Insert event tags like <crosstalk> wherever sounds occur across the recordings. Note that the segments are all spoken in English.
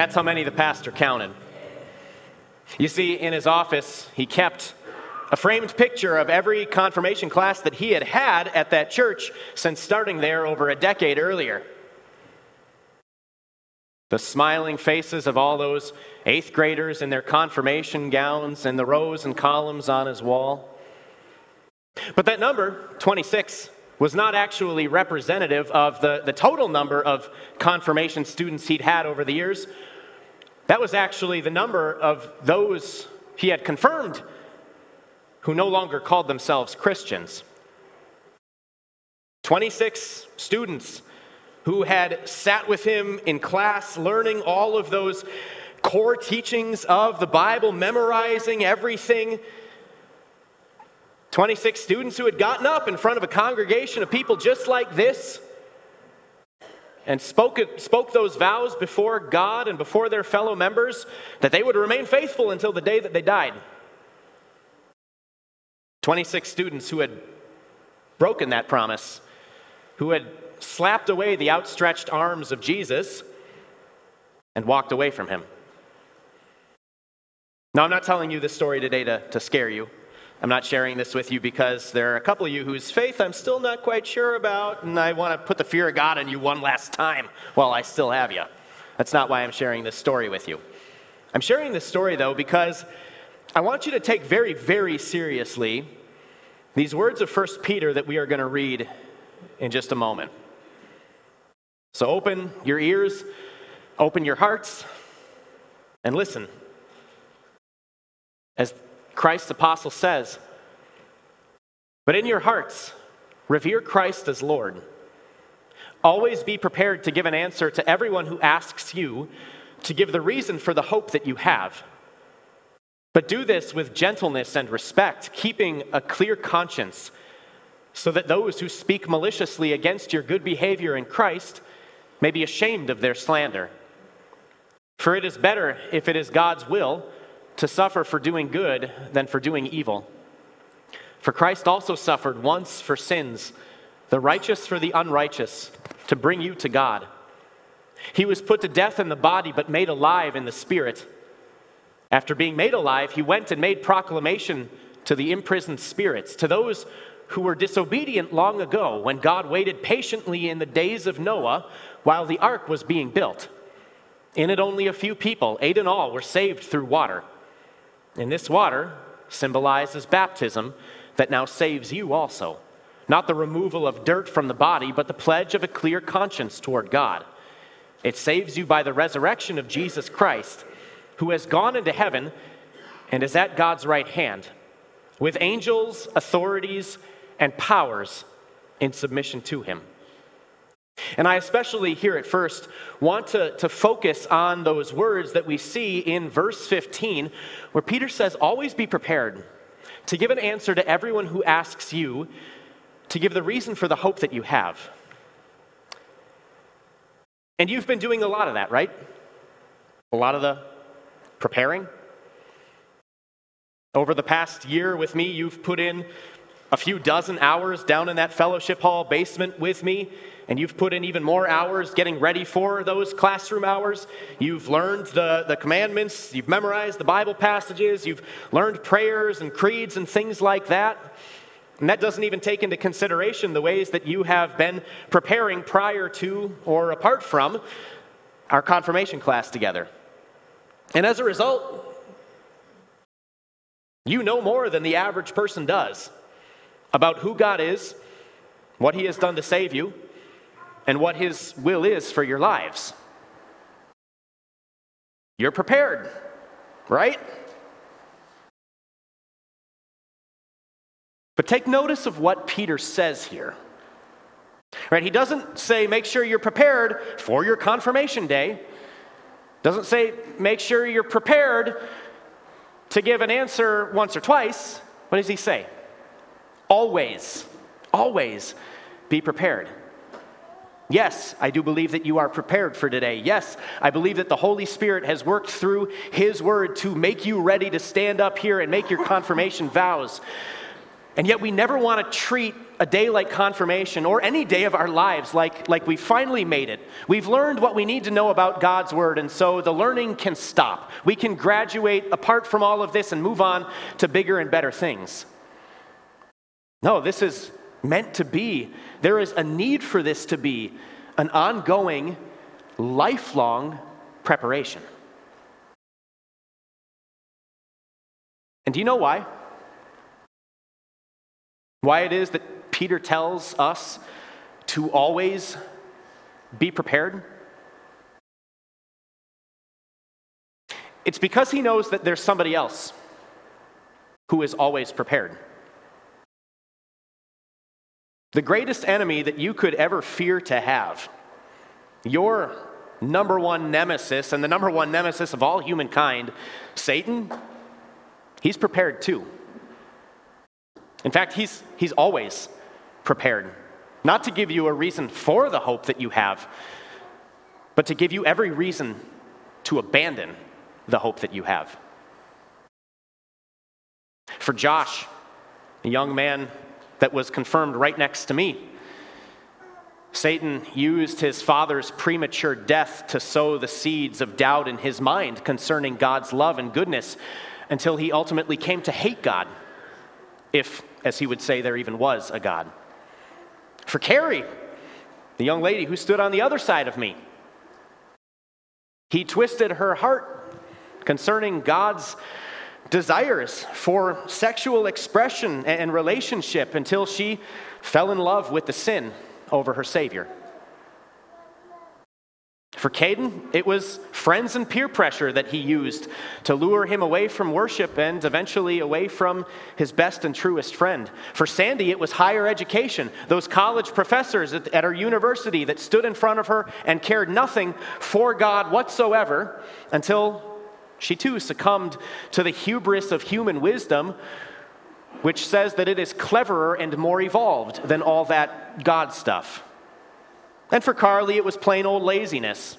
That's how many the pastor counted. You see, in his office, he kept a framed picture of every confirmation class that he had had at that church since starting there over a decade earlier. The smiling faces of all those eighth graders in their confirmation gowns and the rows and columns on his wall. But that number, 26, was not actually representative of the, the total number of confirmation students he'd had over the years. That was actually the number of those he had confirmed who no longer called themselves Christians. 26 students who had sat with him in class, learning all of those core teachings of the Bible, memorizing everything. 26 students who had gotten up in front of a congregation of people just like this and spoke, spoke those vows before God and before their fellow members that they would remain faithful until the day that they died. 26 students who had broken that promise, who had slapped away the outstretched arms of Jesus and walked away from him. Now, I'm not telling you this story today to, to scare you. I'm not sharing this with you because there are a couple of you whose faith I'm still not quite sure about, and I want to put the fear of God in you one last time while I still have you. That's not why I'm sharing this story with you. I'm sharing this story, though, because I want you to take very, very seriously these words of 1 Peter that we are going to read in just a moment. So open your ears, open your hearts, and listen. As Christ's apostle says, but in your hearts, revere Christ as Lord. Always be prepared to give an answer to everyone who asks you to give the reason for the hope that you have. But do this with gentleness and respect, keeping a clear conscience, so that those who speak maliciously against your good behavior in Christ may be ashamed of their slander. For it is better, if it is God's will, to suffer for doing good than for doing evil. For Christ also suffered once for sins, the righteous for the unrighteous, to bring you to God. He was put to death in the body, but made alive in the spirit. After being made alive, he went and made proclamation to the imprisoned spirits, to those who were disobedient long ago when God waited patiently in the days of Noah while the ark was being built. In it, only a few people, eight in all, were saved through water. And this water symbolizes baptism that now saves you also. Not the removal of dirt from the body, but the pledge of a clear conscience toward God. It saves you by the resurrection of Jesus Christ, who has gone into heaven and is at God's right hand, with angels, authorities, and powers in submission to him. And I especially here at first want to, to focus on those words that we see in verse 15, where Peter says, Always be prepared to give an answer to everyone who asks you to give the reason for the hope that you have. And you've been doing a lot of that, right? A lot of the preparing. Over the past year with me, you've put in a few dozen hours down in that fellowship hall basement with me, and you've put in even more hours getting ready for those classroom hours. You've learned the, the commandments, you've memorized the Bible passages, you've learned prayers and creeds and things like that. And that doesn't even take into consideration the ways that you have been preparing prior to or apart from our confirmation class together. And as a result, you know more than the average person does about who God is, what He has done to save you, and what His will is for your lives. You're prepared, right? But take notice of what Peter says here. Right? He doesn't say, make sure you're prepared for your confirmation day. Doesn't say, make sure you're prepared to give an answer once or twice. What does he say? Always, always be prepared. Yes, I do believe that you are prepared for today. Yes, I believe that the Holy Spirit has worked through His Word to make you ready to stand up here and make your confirmation vows. And yet, we never want to treat a day like confirmation or any day of our lives like, like we finally made it. We've learned what we need to know about God's Word, and so the learning can stop. We can graduate apart from all of this and move on to bigger and better things. No, this is meant to be. There is a need for this to be an ongoing, lifelong preparation. And do you know why? Why it is that Peter tells us to always be prepared? It's because he knows that there's somebody else who is always prepared. The greatest enemy that you could ever fear to have, your number one nemesis and the number one nemesis of all humankind, Satan, he's prepared too. In fact, he's, he's always prepared, not to give you a reason for the hope that you have, but to give you every reason to abandon the hope that you have. For Josh, a young man that was confirmed right next to me, Satan used his father's premature death to sow the seeds of doubt in his mind concerning God's love and goodness until he ultimately came to hate God if, as he would say, there even was a God. For Carrie, the young lady who stood on the other side of me, he twisted her heart concerning God's desires for sexual expression and relationship until she fell in love with the sin over her Savior. For Caden, it was friends and peer pressure that he used to lure him away from worship and eventually away from his best and truest friend. For Sandy, it was higher education, those college professors at, at our university that stood in front of her and cared nothing for God whatsoever until she too succumbed to the hubris of human wisdom, which says that it is cleverer and more evolved than all that God stuff. And for Carly, it was plain old laziness,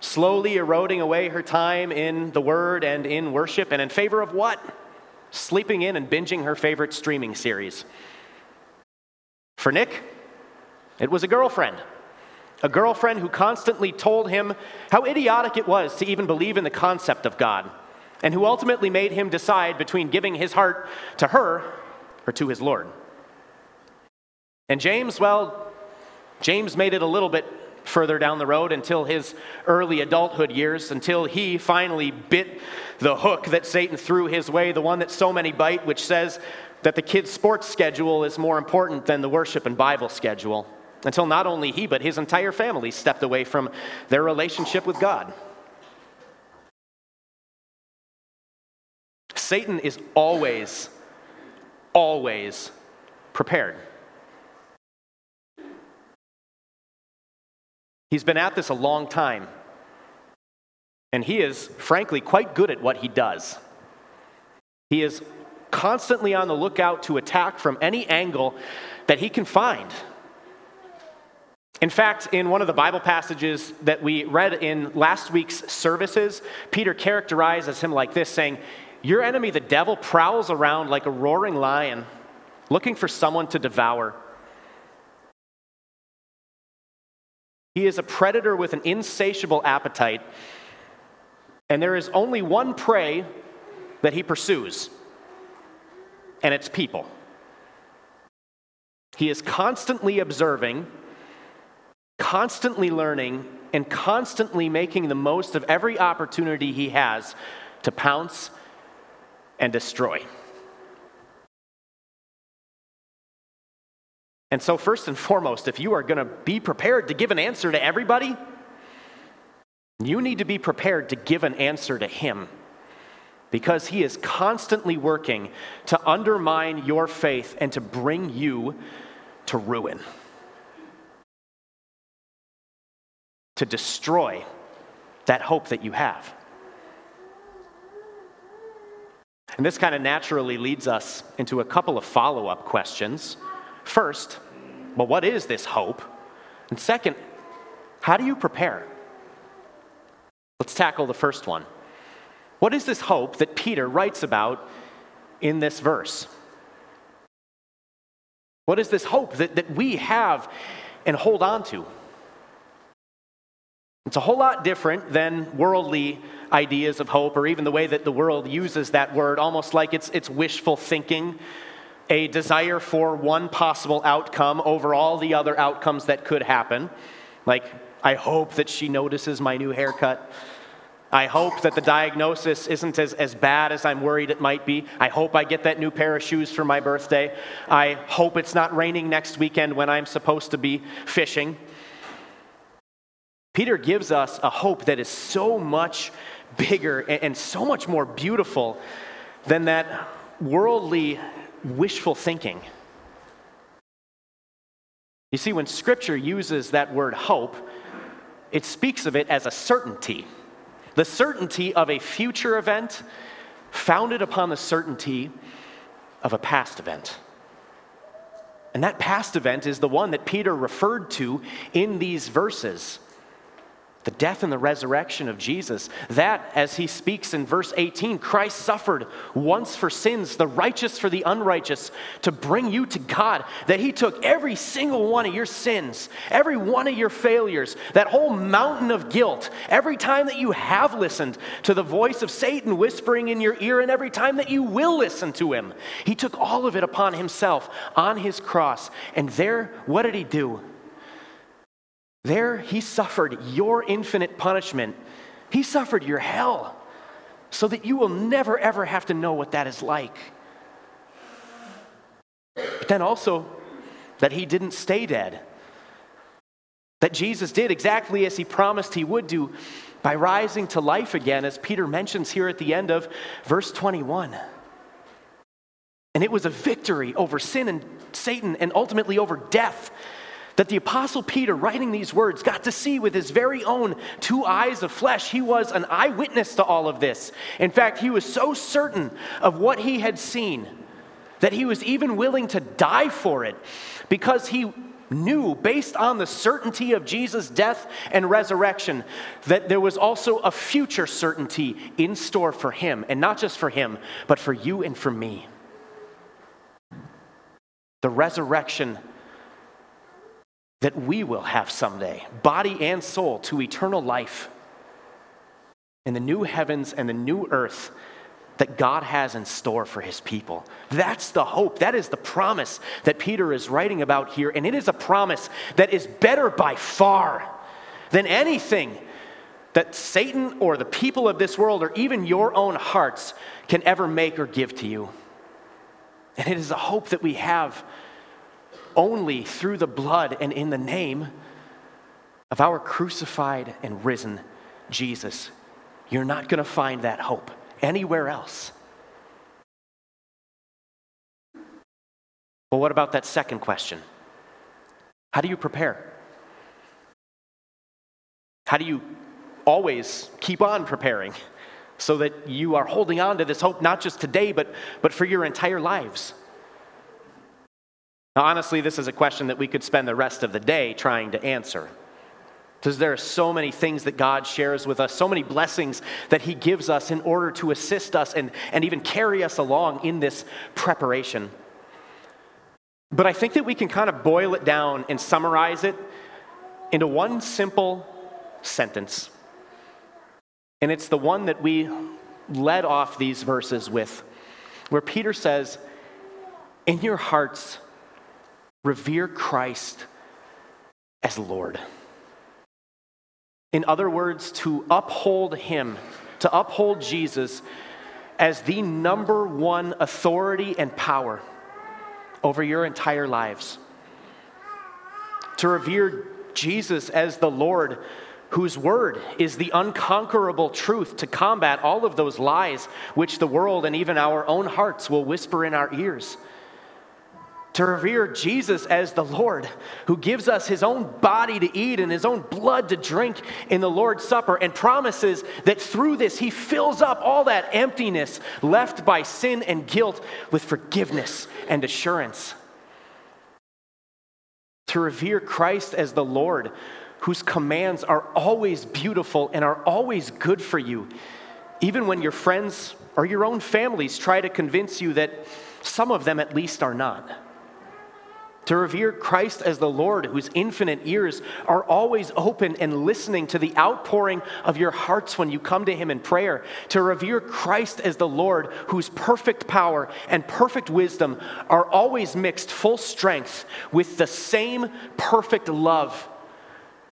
slowly eroding away her time in the Word and in worship, and in favor of what? Sleeping in and binging her favorite streaming series. For Nick, it was a girlfriend. A girlfriend who constantly told him how idiotic it was to even believe in the concept of God, and who ultimately made him decide between giving his heart to her or to his Lord. And James, well, James made it a little bit further down the road until his early adulthood years, until he finally bit the hook that Satan threw his way, the one that so many bite, which says that the kid's sports schedule is more important than the worship and Bible schedule. Until not only he, but his entire family stepped away from their relationship with God. Satan is always, always prepared. He's been at this a long time. And he is, frankly, quite good at what he does. He is constantly on the lookout to attack from any angle that he can find. In fact, in one of the Bible passages that we read in last week's services, Peter characterizes him like this, saying, Your enemy, the devil, prowls around like a roaring lion, looking for someone to devour. He is a predator with an insatiable appetite, and there is only one prey that he pursues, and it's people. He is constantly observing, constantly learning, and constantly making the most of every opportunity he has to pounce and destroy. And so, first and foremost, if you are going to be prepared to give an answer to everybody, you need to be prepared to give an answer to Him because He is constantly working to undermine your faith and to bring you to ruin, to destroy that hope that you have. And this kind of naturally leads us into a couple of follow up questions. First, well, what is this hope? And second, how do you prepare? Let's tackle the first one. What is this hope that Peter writes about in this verse? What is this hope that, that we have and hold on to? It's a whole lot different than worldly ideas of hope or even the way that the world uses that word, almost like it's, it's wishful thinking, a desire for one possible outcome over all the other outcomes that could happen. Like, I hope that she notices my new haircut. I hope that the diagnosis isn't as, as bad as I'm worried it might be. I hope I get that new pair of shoes for my birthday. I hope it's not raining next weekend when I'm supposed to be fishing. Peter gives us a hope that is so much bigger and so much more beautiful than that worldly wishful thinking. You see, when Scripture uses that word hope, it speaks of it as a certainty the certainty of a future event founded upon the certainty of a past event. And that past event is the one that Peter referred to in these verses the death and the resurrection of Jesus. That, as he speaks in verse 18, Christ suffered once for sins, the righteous for the unrighteous, to bring you to God. That he took every single one of your sins, every one of your failures, that whole mountain of guilt, every time that you have listened to the voice of Satan whispering in your ear, and every time that you will listen to him. He took all of it upon himself on his cross. And there, what did he do? There, he suffered your infinite punishment. He suffered your hell so that you will never, ever have to know what that is like. But then also, that he didn't stay dead. That Jesus did exactly as he promised he would do by rising to life again, as Peter mentions here at the end of verse 21. And it was a victory over sin and Satan and ultimately over death that the Apostle Peter, writing these words, got to see with his very own two eyes of flesh. He was an eyewitness to all of this. In fact, he was so certain of what he had seen that he was even willing to die for it because he knew, based on the certainty of Jesus' death and resurrection, that there was also a future certainty in store for him, and not just for him, but for you and for me. The resurrection that we will have someday, body and soul, to eternal life in the new heavens and the new earth that God has in store for his people. That's the hope. That is the promise that Peter is writing about here. And it is a promise that is better by far than anything that Satan or the people of this world or even your own hearts can ever make or give to you. And it is a hope that we have only through the blood and in the name of our crucified and risen Jesus. You're not going to find that hope anywhere else. Well, what about that second question? How do you prepare? How do you always keep on preparing so that you are holding on to this hope not just today, but, but for your entire lives? Now, honestly, this is a question that we could spend the rest of the day trying to answer. Because there are so many things that God shares with us, so many blessings that He gives us in order to assist us and, and even carry us along in this preparation. But I think that we can kind of boil it down and summarize it into one simple sentence. And it's the one that we led off these verses with, where Peter says, In your hearts, revere Christ as Lord. In other words, to uphold Him, to uphold Jesus as the number one authority and power over your entire lives. To revere Jesus as the Lord, whose word is the unconquerable truth to combat all of those lies which the world and even our own hearts will whisper in our ears to revere Jesus as the Lord, who gives us his own body to eat and his own blood to drink in the Lord's Supper, and promises that through this he fills up all that emptiness left by sin and guilt with forgiveness and assurance. To revere Christ as the Lord, whose commands are always beautiful and are always good for you, even when your friends or your own families try to convince you that some of them at least are not to revere Christ as the Lord, whose infinite ears are always open and listening to the outpouring of your hearts when you come to Him in prayer, to revere Christ as the Lord, whose perfect power and perfect wisdom are always mixed full strength with the same perfect love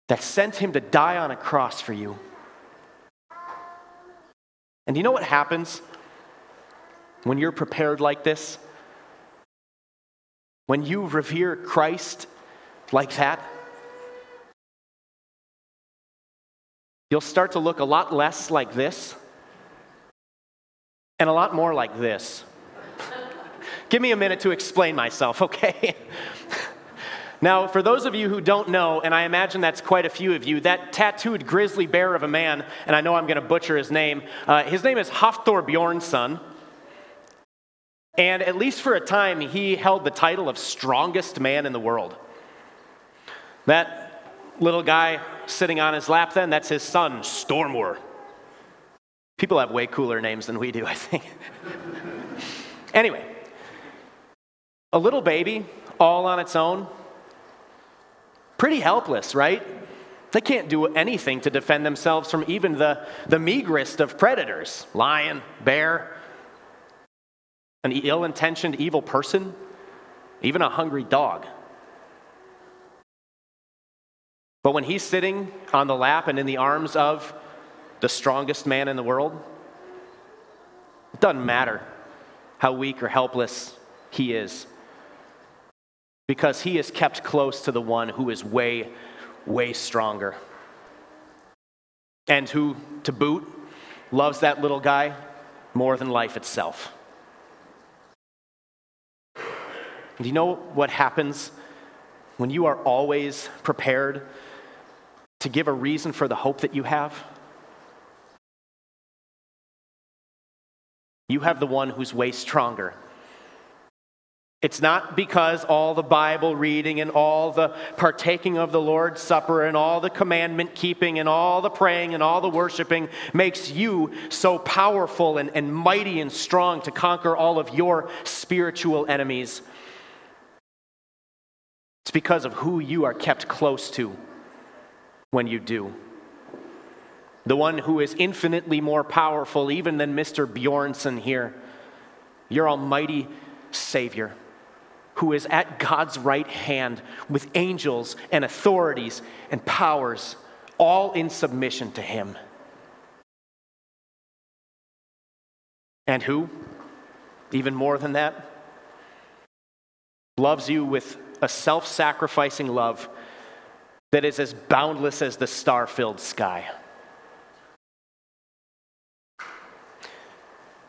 that sent Him to die on a cross for you. And you know what happens when you're prepared like this? When you revere Christ like that, you'll start to look a lot less like this and a lot more like this. <laughs> Give me a minute to explain myself, <laughs> okay? now, for those of you who don't know, and I imagine that's quite a few of you, that tattooed grizzly bear of a man, and I know I'm going to butcher his name, uh, his name is Hafthor Bjornsson. And at least for a time, he held the title of strongest man in the world. That little guy sitting on his lap, then, that's his son, Stormur. People have way cooler names than we do, I think. <laughs> anyway, a little baby all on its own, pretty helpless, right? They can't do anything to defend themselves from even the, the meagerest of predators lion, bear, an ill intentioned, evil person, even a hungry dog. But when he's sitting on the lap and in the arms of the strongest man in the world, it doesn't matter how weak or helpless he is, because he is kept close to the one who is way, way stronger. And who, to boot, loves that little guy more than life itself. Do you know what happens when you are always prepared to give a reason for the hope that you have? You have the one who's way stronger. It's not because all the Bible reading and all the partaking of the Lord's Supper and all the commandment keeping and all the praying and all the worshiping makes you so powerful and, and mighty and strong to conquer all of your spiritual enemies. Because of who you are kept close to when you do. The one who is infinitely more powerful even than Mr. Bjornsson here, your almighty Savior, who is at God's right hand with angels and authorities and powers, all in submission to Him. And who, even more than that, loves you with a self sacrificing love that is as boundless as the star filled sky.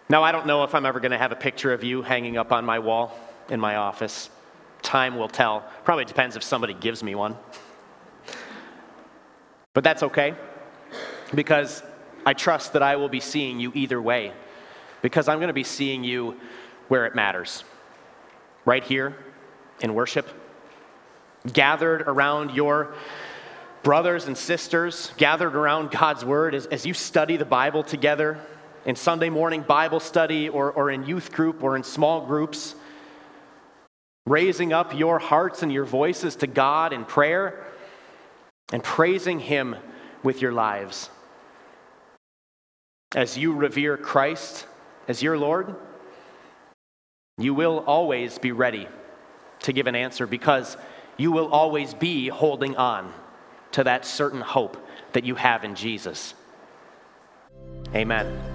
Now, I don't know if I'm ever going to have a picture of you hanging up on my wall in my office. Time will tell. Probably depends if somebody gives me one. But that's okay because I trust that I will be seeing you either way because I'm going to be seeing you where it matters. Right here in worship, gathered around your brothers and sisters, gathered around God's Word as, as you study the Bible together in Sunday morning Bible study or, or in youth group or in small groups, raising up your hearts and your voices to God in prayer and praising Him with your lives. As you revere Christ as your Lord, you will always be ready to give an answer because you will always be holding on to that certain hope that you have in Jesus. Amen.